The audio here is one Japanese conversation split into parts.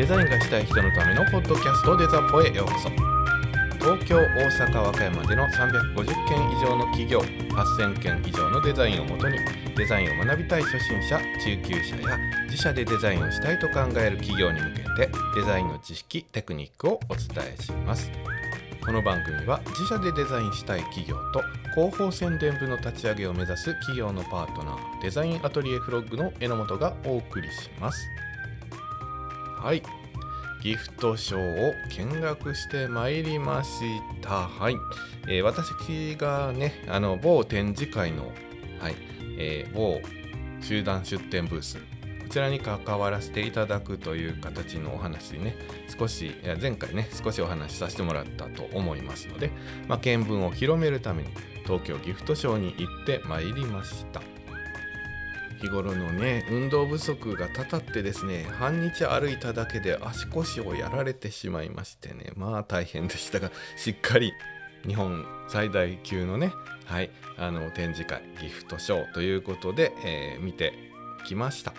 デザインがしたい人のためのポッドキャストデザポへようこそ。東京大阪和歌山での350件以上の企業8000件以上のデザインをもとにデザインを学びたい初心者中級者や自社でデザインをしたいと考える企業に向けてデザインの知識テクニックをお伝えします。この番組は自社でデザインしたい企業と広報宣伝部の立ち上げを目指す企業のパートナーデザインアトリエフロッグの榎本がお送りします。はい。ギフトショーを見学してまいりました。はい、えー、私がねあの某展示会のはい、えー、某集団出店ブースこちらに関わらせていただくという形のお話ね少しいや前回ね少しお話しさせてもらったと思いますので、まあ、見聞を広めるために東京ギフトショーに行ってまいりました。日頃のね運動不足がたたってですね半日歩いただけで足腰をやられてしまいましてねまあ大変でしたがしっかり日本最大級のねはいあの展示会ギフトショーということで、えー、見てきました。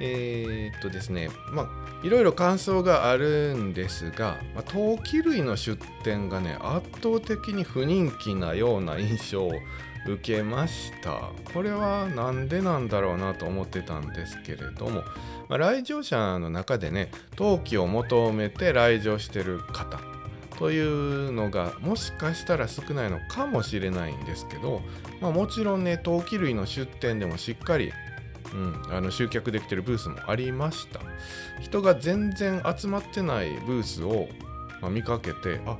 えー、っとですねまあいろいろ感想があるんですが、まあ、陶器類の出店がね圧倒的に不人気なような印象を受けました。これは何でなんだろうなと思ってたんですけれども、まあ、来場者の中でね陶器を求めて来場してる方というのがもしかしたら少ないのかもしれないんですけど、まあ、もちろんね陶器類の出店でもしっかりうん、あの集客できてるブースもありました。人が全然集まってないブースを、まあ、見かけてあ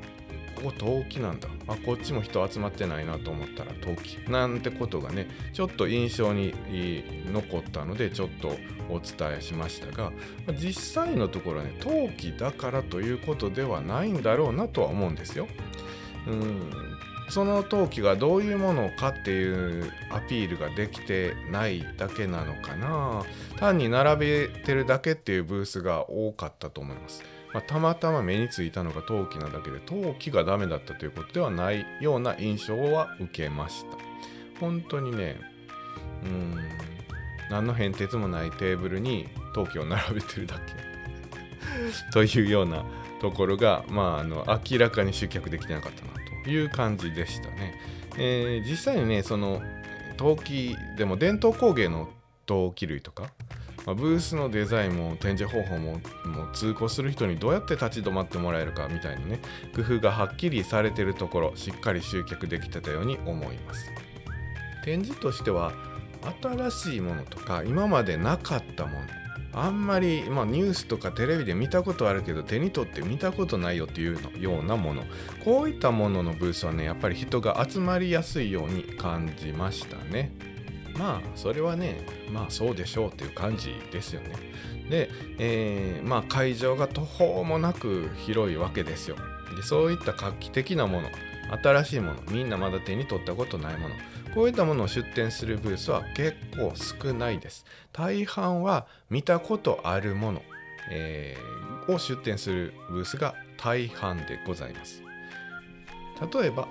ここ陶器なんだ。あこっちも人集まってないなと思ったら陶器なんてことがねちょっと印象に残ったのでちょっとお伝えしましたが実際のところね陶器だからということではないんだろうなとは思うんですよ。うん。その陶器がどういうものかっていうアピールができてないだけなのかな。単に並べてるだけっていうブースが多かったと思います、まあ、たまたま目についたのが陶器なだけで陶器がダメだったということではないような印象は受けました本当にねうん何の変哲もないテーブルに陶器を並べてるだけ というようなところが、まあ、あの明らかに集客できてなかったなという感じでしたね。えー、実際にねその陶器でも伝統工芸の陶器類とか、まあ、ブースのデザインも展示方法ももう通行する人にどうやって立ち止まってもらえるかみたいなね工夫がはっきりされてるところしっかり集客できてたように思います。展示としては新しいものとか今までなかったものあんまり、まあ、ニュースとかテレビで見たことあるけど手に取って見たことないよっていうのようなものこういったもののブースはねやっぱり人が集まりやすいように感じましたねまあそれはねまあそうでしょうっていう感じですよね。で、えー、まあ会場が途方もなく広いわけですよ。でそういった画期的なもの新しいものみんなまだ手に取ったことないものこういったものを出展するブースは結構少ないです。大半は見たことあるもの、えー、を出展するブースが大半でございます。例えば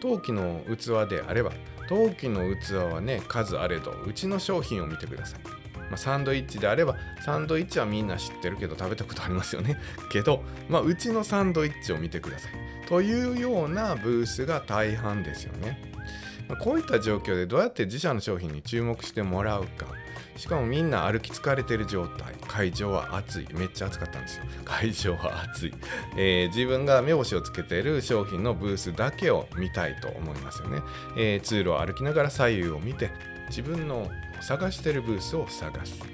陶器の器であれば陶器の器はね数あれどうちの商品を見てください。まあ、サンドイッチであればサンドイッチはみんな知ってるけど食べたことありますよね。けど、まあ、うちのサンドイッチを見てください。というようなブースが大半ですよね。まこういった状況でどうやって自社の商品に注目してもらうか。しかもみんな歩き疲れてる状態。会場は暑い。めっちゃ暑かったんですよ。会場は暑い、えー、自分が目星をつけてる商品のブースだけを見たいと思いますよね、えー、通路を歩きながら左右を見て自分の探してるブースを探す、はい、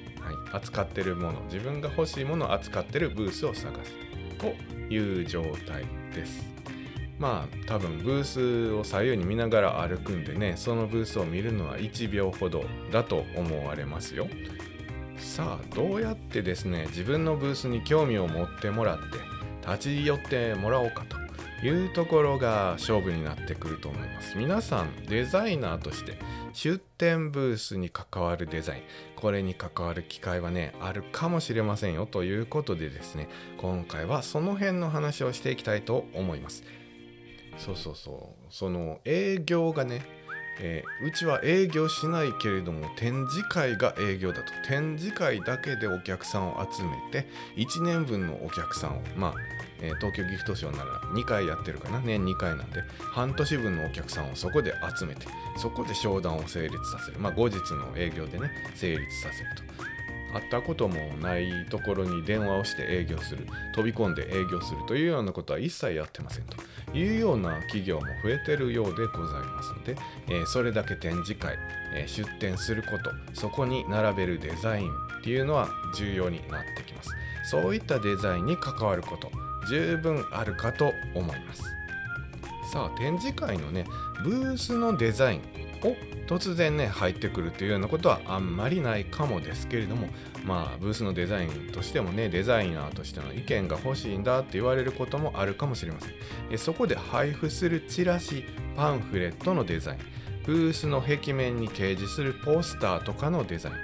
扱ってるもの。自分が欲しいものを扱ってるブースを探す。という状態です。まあ多分ブースを左右に見ながら歩くんでねそのブースを見るのは1秒ほどだと思われますよ。さあどうやってですね自分のブースに興味を持ってもらって立ち寄ってもらおうかというところが勝負になってくると思います。皆さんデザイナーとして出店ブースに関わるデザインこれに関わる機会はねあるかもしれませんよということでですね今回はその辺の話をしていきたいと思います。そうそうそう。その営業がねえー、うちは営業しないけれども展示会が営業だと。展示会だけでお客さんを集めて1年分のお客さんをまあ、えー、東京ギフトショーなら2回やってるかな？年2回なんで半年分のお客さんをそこで集めてそこで商談を成立させる。まあ後日の営業でね成立させると。会ったこともないところに電話をして営業する飛び込んで営業するというようなことは一切やってませんというような企業も増えてるようでございますので、えー、それだけ展示会、えー、出展することそこに並べるデザインっていうのは重要になってきます。そういったデザインに関わること十分あるかと思います。さあ展示会のねブースのデザインを突然ね入ってくるというようなことはあんまりないかもですけれどもまあブースのデザインとしてもねデザイナーとしての意見が欲しいんだって言われることもあるかもしれません。えそこで配布するチラシパンフレットのデザイン。ブースの壁面に掲示するポスターとかのデザイン。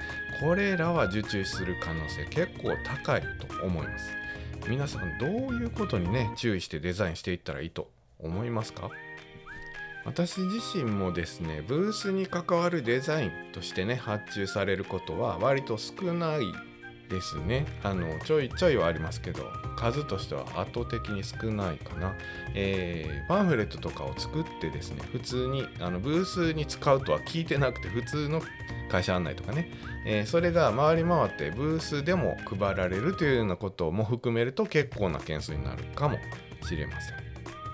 これらは受注する可能性結構高いと思います。皆さんどういうことにね注意してデザインしていったらいいと思いますか？私自身もですねブースに関わるデザインとしてね発注されることは割と少ないですね。あのちょいちょいはありますけど数としては圧倒的に少ないかな、えー、パンフレットとかを作ってですね普通にあのブースに使うとは聞いてなくて普通の会社案内とかね、えー、それが回り回ってブースでも配られるというようなことも含めると結構な件数になるかもしれません。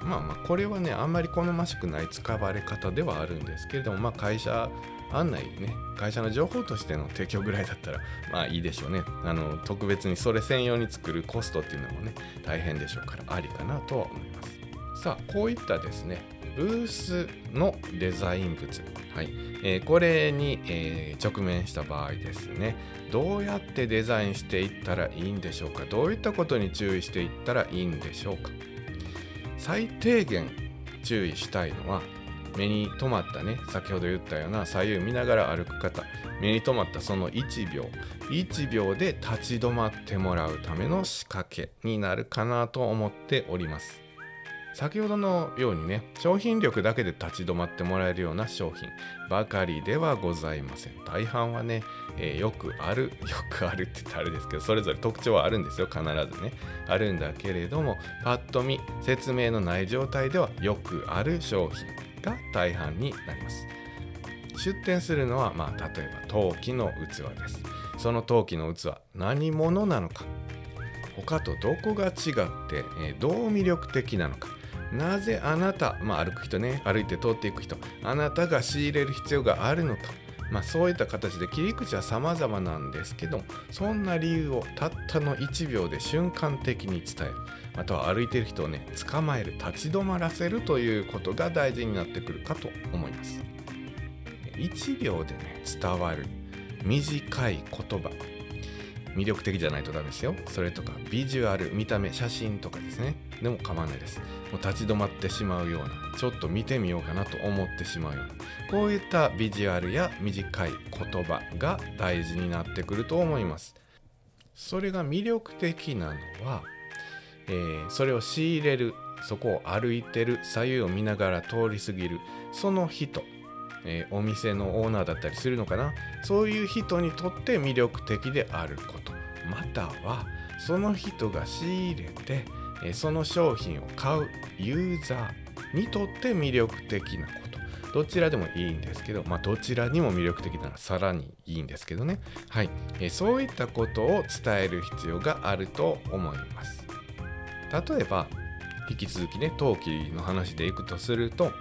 まあまあこれはねあんまり好ましくない使われ方ではあるんですけれどもまあ会社案内ね会社の情報としての提供ぐらいだったらまあいいでしょうね。あの特別にそれ専用に作るコストっていうのもね大変でしょうからありかなとは思います。さあこういったですねブースのデザイン物、はい。えー、これに、えー、直面した場合ですねどうやってデザインしていったらいいんでしょうかどういったことに注意していったらいいんでしょうか。最低限注意したいのは目に留まったね先ほど言ったような左右見ながら歩く方目に留まったその1秒1秒で立ち止まってもらうための仕掛けになるかなと思っております。先ほどのようにね商品力だけで立ち止まってもらえるような商品ばかりではございません。大半はね、えー、よくある よくあるって言ったらあれですけどそれぞれ特徴はあるんですよ。必ずね。あるんだけれどもパッと見説明のない状態ではよくある商品が大半になります。出店するのは、まあ、例えば陶器の器です。その陶器の器何者なのか。他とどこが違って、えー、どう魅力的なのか。なぜあなた、まあ、歩く人ね歩いて通っていく人あなたが仕入れる必要があるのか、まあ、そういった形で切り口は様々なんですけどそんな理由をたったの1秒で瞬間的に伝える。または歩いている人をね捕まえる立ち止まらせるということが大事になってくるかと思います。1秒でね伝わる。短い言葉。魅力的じゃないとダメですよ。それとかビジュアル見た目写真とかですね。でも構わないです。もう立ち止まってしまうようなちょっと見てみようかなと思ってしまうようなこういったビジュアルや短い言葉が大事になってくると思います。それが魅力的なのは、えー、それを仕入れるそこを歩いてる左右を見ながら通り過ぎるその人えー、お店のオーナーだったりするのかな？そういう人にとって魅力的であること。またはその人が仕入れて、え、その商品を買うユーザーにとって魅力的なこと。どちらでもいいんですけど、まあ、どちらにも魅力的ならさらにいいんですけどね、はい。え、そういったことを伝える必要があると思います。例えば引き続きね陶器の話でいくとすると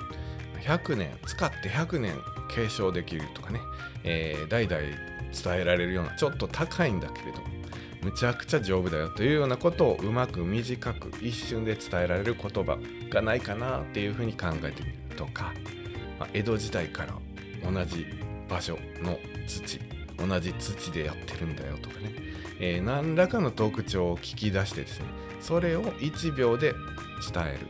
100年使って100年継承できるとかね、えー、代々伝えられるようなちょっと高いんだけれどもむちゃくちゃ丈夫だよというようなことをうまく短く一瞬で伝えられる言葉がないかなっていうふうに考えてみるとか、まあ、江戸時代から同じ場所の土同じ土でやってるんだよとかね、えー、何らかの特徴を聞き出してですねそれを1秒で伝える。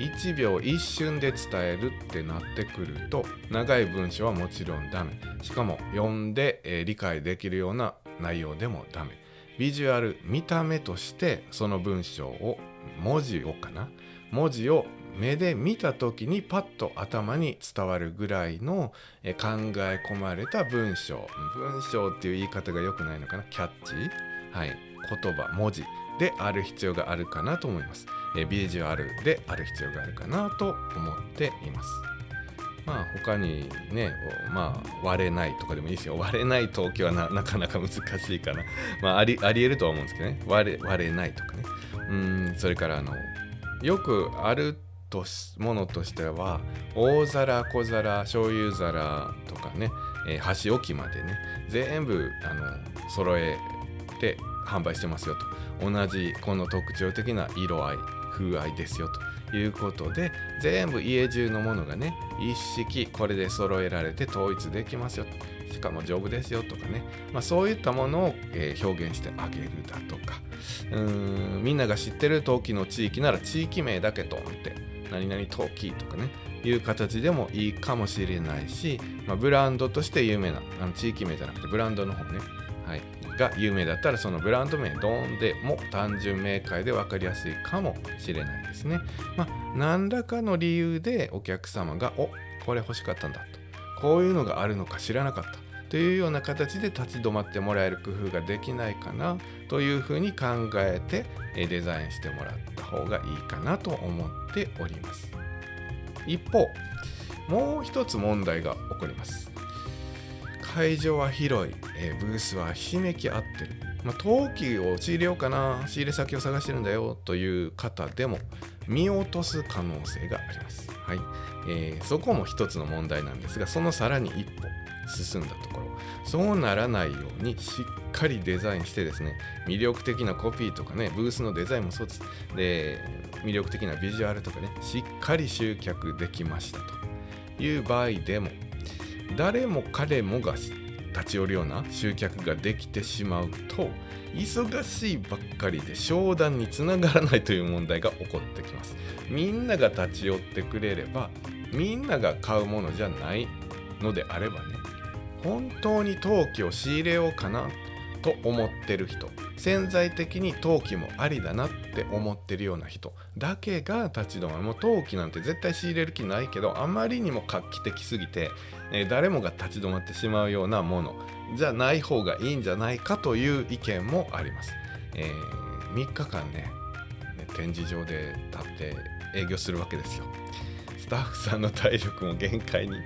1秒一瞬で伝えるってなってくると長い文章はもちろんダメ。しかも読んで、えー、理解できるような内容でもダメ。ビジュアル見た目としてその文章を文字をかな？文字を目で見た時にパッと頭に伝わるぐらいの、考え込まれた文章。文章っていう言い方が良くないのかな？キャッチ？はい。言葉文字である必要があるかなと思います、ビジュアルである必要があるかなと思っています。まあ他にね、まあ割れないとかでもいいですよ。割れない東京はな かなか難しいかな。まあありありえるとは思うんですけどね。割れ割れないとかね。うん、それからあの、よくあるとものとしては、大皿、小皿、醤油皿とかね、えー、箸置きまでね、全部あの揃えて販売してますよと。同じこの特徴的な色合い、風合いですよと。いうことで全部家中のものがね一式これで揃えられて統一できますよ。しかも丈夫ですよとかね、まあ、そういったものを、えー、表現してあげるだとか。うんみんなが知ってる陶器の地域なら地域名だけと思って何々陶器とかねいう形でもいいかもしれないし、まあ、ブランドとして有名なあの地域名じゃなくてブランドの方ね、はい、が有名だったらそのブランド名ドーンでも単純明快で分かりやすいかもしれないですね。まあ、何らかの理由でお客様が「おこれ欲しかったんだ」とこういうのがあるのか知らなかったというような形で立ち止まってもらえる工夫ができないかなというふうに考えてデザインしてもらった方がいいかなと思っております。一方もう一つ問題が起こります。会場は広い、えー、ブースはひしめき合ってる、まあ、陶器を仕入れようかな。仕入れ先を探してるんだよ。という方でも見落とす可能性があります、はい。えー、そこも一つの問題なんですがそのさらに一歩進んだところ。そうならないようにしっかりデザインしてですね魅力的なコピーとかねブースのデザインもそうです。で魅力的なビジュアルとかねしっかり集客できましたと。いう場合でも誰も彼もが立ち寄るような集客ができてしまうと忙しいばっかりで商談につながらないという問題が起こってきます。みんなが立ち寄ってくれればみんなが買うものじゃないのであればね本当に陶器を仕入れようかな。と思ってる人。潜在的に陶器もありだなって思ってるような人。だけが立ち止まる。もう陶器なんて絶対仕入れる気ないけどあまりにも画期的すぎて、えー、誰もが立ち止まってしまうようなもの。じゃない方がいいんじゃないかという意見もあります、えー、3日間ね展示場で立って営業するわけですよ。スタッフさんの体力も限界に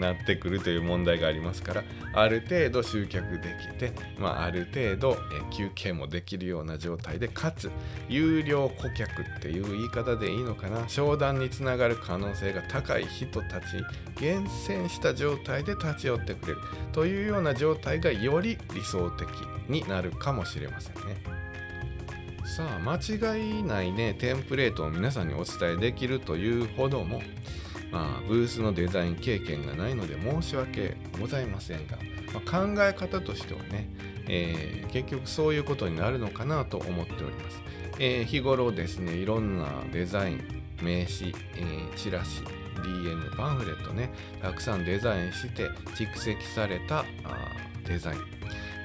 なってくるという問題がありますからある程度集客できて、まあ、ある程度休憩もできるような状態でかつ有料顧客っていう言い方でいいのかな商談につながる可能性が高い人たち厳選した状態で立ち寄ってくれるというような状態がより理想的になるかもしれませんね。さあ間違いないねテンプレートを皆さんにお伝えできるというほども、まあ、ブースのデザイン経験がないので申し訳ございませんが、まあ、考え方としてはね、えー、結局そういうことになるのかなと思っております、えー、日頃ですねいろんなデザイン名刺、えー、チラシ DM パンフレットねたくさんデザインして蓄積されたあデザイン。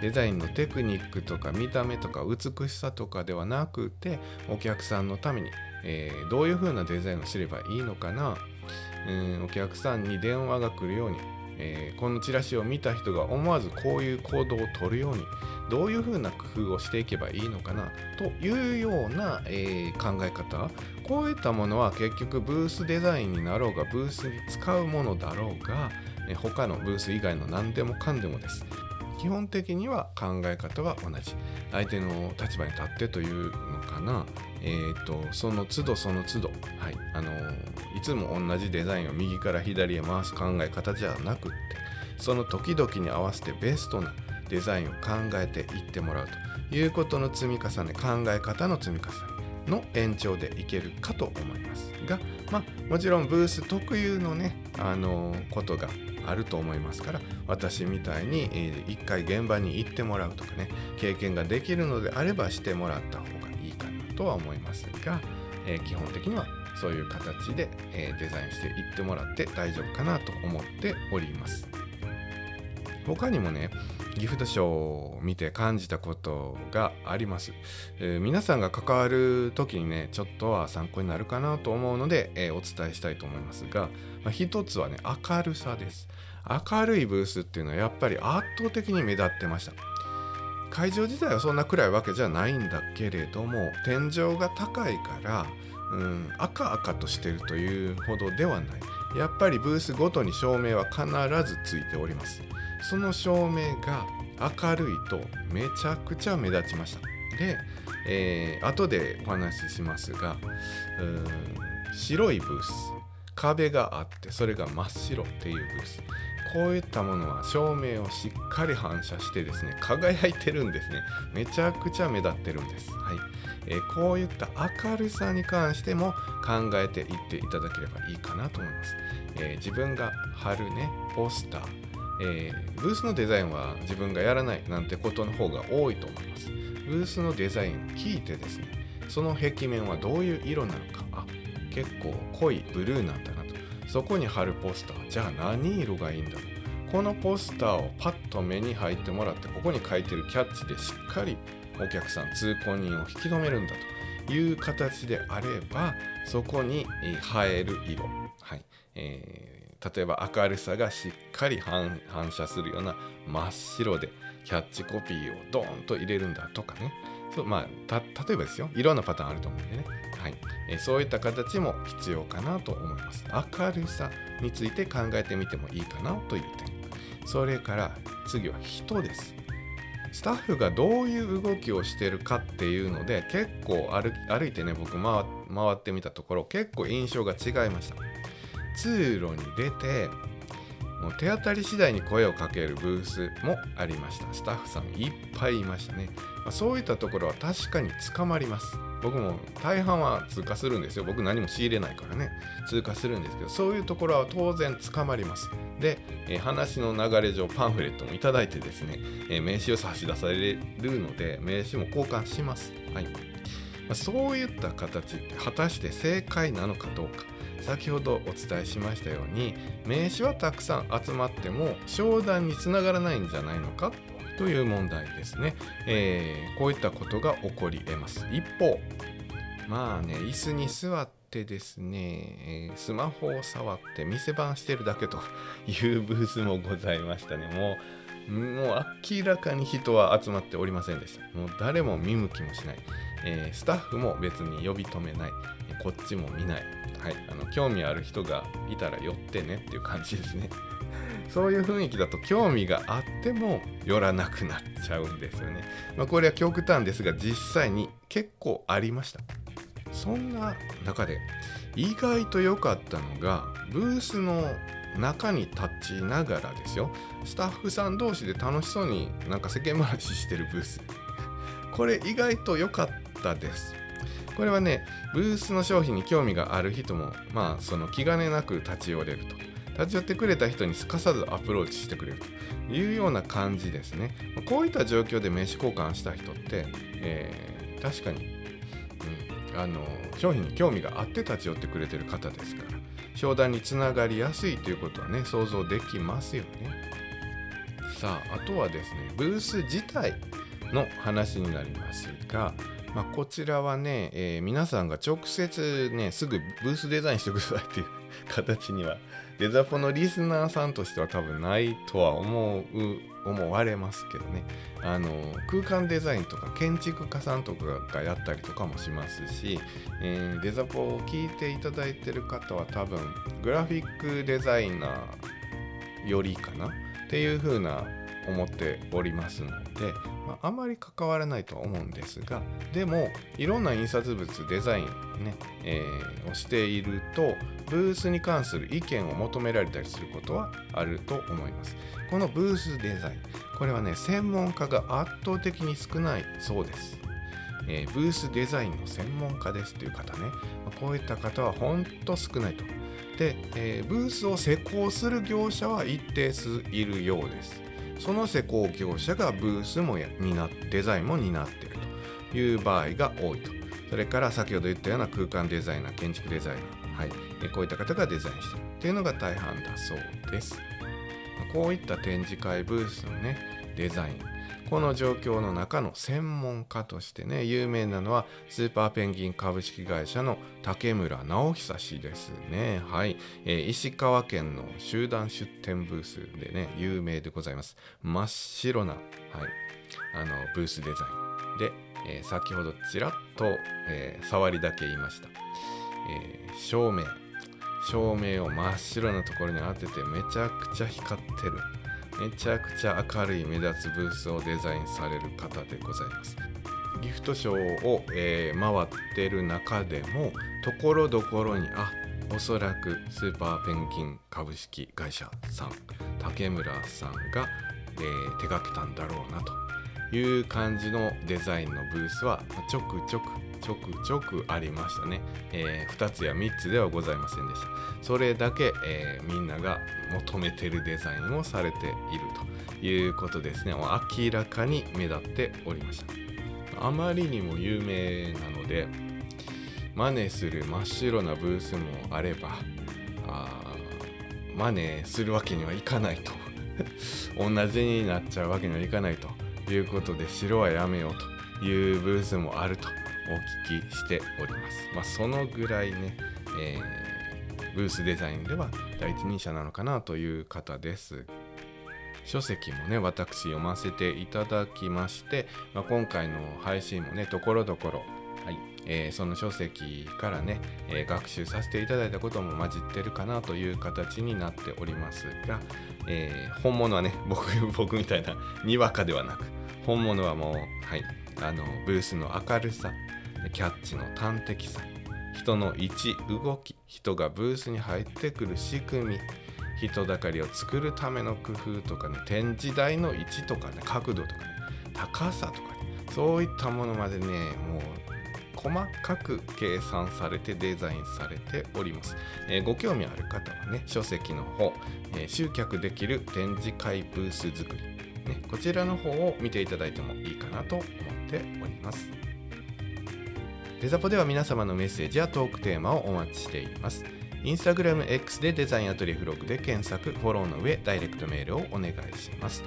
デザインのテクニックとか見た目とか美しさとかではなくてお客さんのために、えー、どういう風なデザインをすればいいのかな、うん、お客さんに電話が来るように、えー、このチラシを見た人が思わずこういう行動をとるようにどういう風な工夫をしていけばいいのかなというような、えー、考え方。こういったものは結局ブースデザインになろうがブースに使うものだろうが他のブース以外の何でもかんでもです。基本的には考え方は同じ。相手の立場に立ってというのかな。えーと、その都度その都度、はい。あのいつも同じデザインを右から左へ回す考え方じゃなくってその時々に合わせてベストなデザインを考えていってもらうということの積み重ね考え方の積み重ねの延長でいけるかと思いますが、まあ、もちろんブース特有のね、あのことがあると思いますから私みたいに、えー、一回現場に行ってもらうとかね経験ができるのであればしてもらった方がいいかなとは思いますが、え、基本的にはそういう形で、え、デザインしていってもらって大丈夫かなと思っております。他にもねギフトショーを見て感じたことがあります、えー、皆さんが関わる時にねちょっとは参考になるかなと思うので、えー、お伝えしたいと思いますが、まあ、一つはね明るさです。明るいブースっていうのはやっぱり圧倒的に目立ってました。会場自体はそんな暗いわけじゃないんだけれども天井が高いからうん赤々としてるというほどではない。やっぱりブースごとに照明は必ずついております。その照明が明るいとめちゃくちゃ目立ちました。で、えー、後でお話ししますがうん白いブース。壁があってそれが真っ白っていうブース。こういったものは照明をしっかり反射してですね輝いてるんですね。めちゃくちゃ目立ってるんです。はい、えー、こういった明るさに関しても考えていっていただければいいかなと思います、えー、自分が貼るねポスター、えー、ブースのデザインは自分がやらないなんてことの方が多いと思います。ブースのデザインを聞いてですねその壁面はどういう色なのか。あ結構濃いブルーなんだなと。そこに貼るポスター。じゃあ何色がいいんだろう。このポスターをパッと目に入ってもらってここに書いてるキャッチでしっかりお客さん通行人を引き止めるんだという形であればそこに映える色、はい。えー、例えば明るさがしっかり反射するような真っ白でキャッチコピーをドーンと入れるんだとかね。そうまあ、例えばですよ。いろんなパターンあると思うんでね。はい。えそういった形も必要かなと思います。明るさについて考えてみてもいいかなという点。それから次は人です。スタッフがどういう動きをしてるかっていうので結構歩歩いてね僕回ってみたところ結構印象が違いました。通路に出てもう手当たり次第に声をかけるブースもありました。スタッフさんいっぱいいましたね、まあ、そういったところは確かに捕まります。僕も大半は通過するんですよ。僕何も仕入れないからね。通過するんですけどそういうところは当然捕まります。で、えー、話の流れ上パンフレットも頂いてですね、えー、名刺を差し出されるので名刺も交換します。はい。まあ、そういった形って果たして正解なのかどうか。先ほどお伝えしましたように名刺はたくさん集まっても商談につながらないんじゃないのかという問題ですね、えー、こういったことが起こり得ます。一方まあね椅子に座ってですね、えー、スマホを触って店番してるだけというブースもございましたね。もうもう明らかに人は集まっておりませんでしたもう誰も見向きもしない、えー、スタッフも別に呼び止めないこっちも見ないはい、あの興味ある人がいたら寄ってねっていう感じですね。そういう雰囲気だと興味があっても寄らなくなっちゃうんですよね。まあ、これは極端ですが実際に結構ありました。そんな中で意外と良かったのがブースの中に立ちながらですよ。スタッフさん同士で楽しそうになんか世間話してるブース。これ意外と良かったです。これはねブースの商品に興味がある人もまあその気兼ねなく立ち寄れると。立ち寄ってくれた人にすかさずアプローチしてくれると。いうような感じですね。こういった状況で名刺交換した人って、えー、確かに、うん、あの商品に興味があって立ち寄ってくれてる方ですから。商談につながりやすいということはね想像できますよね。さああとはですねブース自体の話になりますがまあ、こちらはね、えー、皆さんが直接ね、すぐブースデザインしてくださいっていう形には、デザポのリスナーさんとしては多分ないとは思う、思われますけどね。あの、空間デザインとか建築家さんとかがやったりとかもしますし、えー、デザポを聞いていただいてる方は多分、グラフィックデザイナーよりかな？っていう風な思っておりますので、まあ、あまり関わらないとは思うんですがでもいろんな印刷物デザインね、えー、をしているとブースに関する意見を求められたりすることはあると思いますこのブースデザインこれはね専門家が圧倒的に少ないそうですえー、ブースデザインの専門家ですという方ね、まこういった方は本当少ないと。で、えー、ブースを施工する業者は一定数いるようです。その施工業者がブースも担デザインも担っているという場合が多いと。それから先ほど言ったような空間デザイナー建築デザイナー、はい、こういった方がデザインしている。というのが大半だそうですこういった展示会ブースのねデザインこの状況の中の専門家としてね有名なのはスーパーペンギン株式会社の竹村直久氏ですね。はい、えー、石川県の集団出店ブースでね有名でございます。真っ白な、はい、あのブースデザインで、えー、先ほどちらっと、えー、触りだけ言いました、え照明。照明を真っ白なところに当ててめちゃくちゃ光ってる。めちゃくちゃ明るい目立つブースをデザインされる方でございます。ギフトショーを、えー、回ってる中でもところどころにあおそらくスーパーペンギン株式会社さん竹村さんが、えー、手掛けたんだろうなという感じのデザインのブースはちょくちょくちょくちょくありましたね、えー、2つや3つではございませんでした。それだけ、えー、みんなが求めてるデザインをされているということですね。明らかに目立っておりました。あまりにも有名なので真似する真っ白なブースもあればあ真似するわけにはいかないと。同じになっちゃうわけにはいかないということで白はやめようというブースもあると。お聞きしております。まあ、そのぐらいね、えー、ブースデザインでは第一人者なのかなという方です。書籍もね、私読ませていただきまして、まあ、今回の配信もね、ところどころ、はいえー、その書籍からね、えー、学習させていただいたことも混じってるかなという形になっておりますが、えー、本物はね 僕僕みたいなにわかではなく本物はもう、はい、あのブースの明るさキャッチの端的さ。人の位置動き。人がブースに入ってくる仕組み。人だかりを作るための工夫とかね。展示台の位置とかね。角度とかね。高さとかね。そういったものまでねもう細かく計算されてデザインされております、えー、ご興味ある方はね書籍の方、えー、集客できる展示会ブース作り、ね、こちらの方を見ていただいてもいいかなと思っております。デザポでは皆様のメッセージやトークテーマをお待ちしています。インスタグラム X でデザインアトリエフログで検索、フォローの上、ダイレクトメールをお願いします。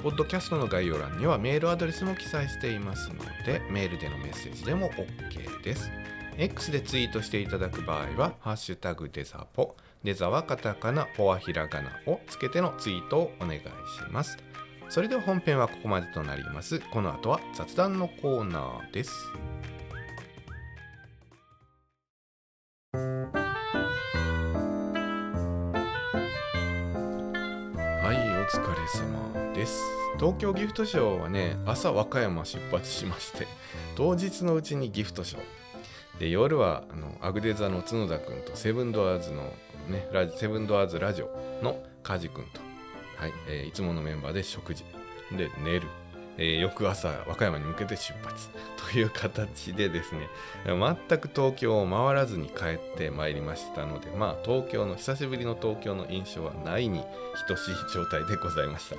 ポッドキャストの概要欄にはメールアドレスも記載していますので、メールでのメッセージでも OK です。X でツイートしていただく場合は、ハッシュタグデザポ、デザはカタカナ、ポはひらがなをつけてのツイートをお願いします。それでは本編はここまでとなります。この後は雑談のコーナーです。様です。東京ギフトショーはね朝和歌山出発しまして 当日のうちにギフトショー。で夜はあのアグデザの角田君とセブンドアーズのねラセブンドアーズラジオの梶君と、はいえー、いつものメンバーで食事。で寝る。えー、翌朝和歌山に向けて出発。という形でですね全く東京を回らずに帰ってまいりましたのでまあ東京の久しぶりの東京の印象はないに等しい状態でございました。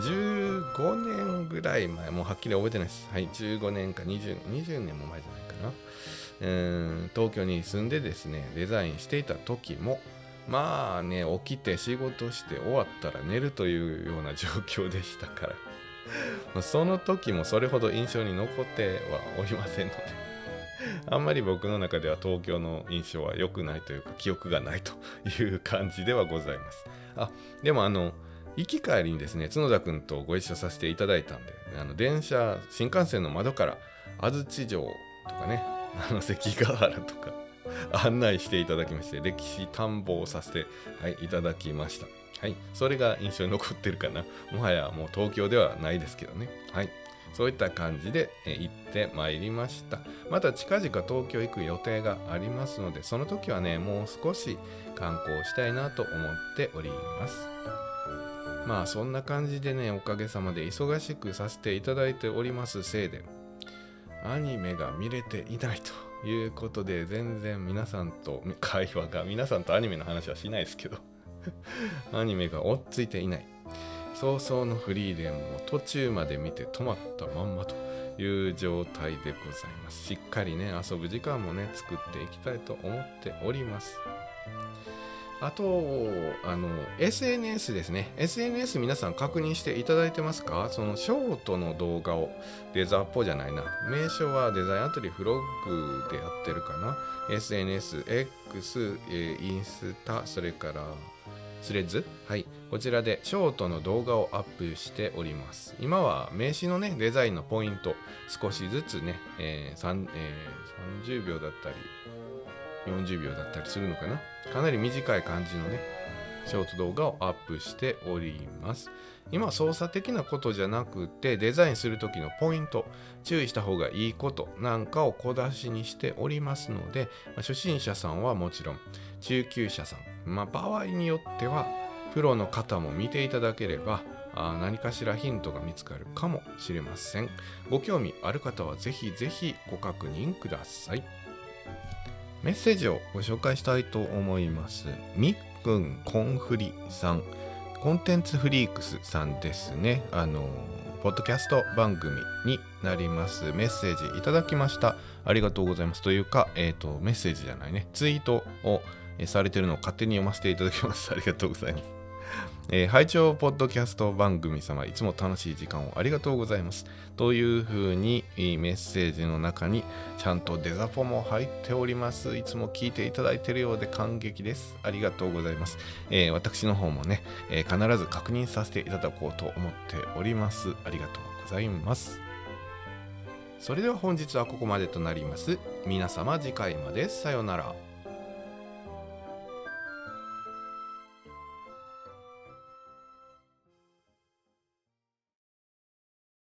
15年ぐらい前もうはっきり覚えてないです。はい15年か 20, 20年も前じゃないかな。うん東京に住んでですねデザインしていた時もまあね起きて仕事して終わったら寝るというような状況でしたから。その時もそれほど印象に残ってはおりませんので あんまり僕の中では東京の印象は良くないというか記憶がないという感じではございます。あでもあの行き帰りにですね角田君とご一緒させていただいたんであの電車新幹線の窓から安土城とかねあの関ヶ原とか 案内していただきまして歴史探訪させて、はい、いただきました。はい、それが印象に残ってるかな。もはやもう東京ではないですけどね。はい。そういった感じで行ってまいりました。また近々東京行く予定がありますので、その時はね、もう少し観光したいなと思っております。まあそんな感じでね、おかげさまで忙しくさせていただいておりますせいで、アニメが見れていないということで、全然皆さんと会話が、皆さんとアニメの話はしないですけど、アニメが追っついていない。早々のフリーレンも途中まで見て止まったまんまという状態でございます。しっかりね、遊ぶ時間もね、作っていきたいと思っております。あとあの SNS ですね SNS 皆さん確認していただいてますか？そのショートの動画をデザーっぽじゃないな名称はデザインアトリフロッグでやってるかな SNSX、インスタそれからスレッズはいこちらでショートの動画をアップしております。今は名刺のねデザインのポイント少しずつね、えーえー、30秒だったり40秒だったりするのかな？かなり短い感じのねショート動画をアップしております。今操作的なことじゃなくてデザインする時のポイント注意した方がいいことなんかを小出しにしておりますので、ま、初心者さんはもちろん中級者さん、まあ、場合によってはプロの方も見ていただければあ何かしらヒントが見つかるかもしれませんご興味ある方はぜひぜひご確認くださいメッセージをご紹介したいと思います。みっくんコンフリさん、コンテンツフリークスさんですね。あの、ポッドキャスト番組になります。メッセージいただきました。ありがとうございます。というか、えっ、ー、と、メッセージじゃないね。ツイートをされてるのを勝手に読ませていただきます。ありがとうございます。えー、拝聴ポッドキャスト番組様、いつも楽しい時間をありがとうございます。というふうにメッセージの中にちゃんとデザポも入っております。いつも聞いていただいているようで感激です。ありがとうございます。えー、私の方もね、えー、必ず確認させていただこうと思っております。ありがとうございます。それでは本日はここまでとなります。皆様次回までさようなら。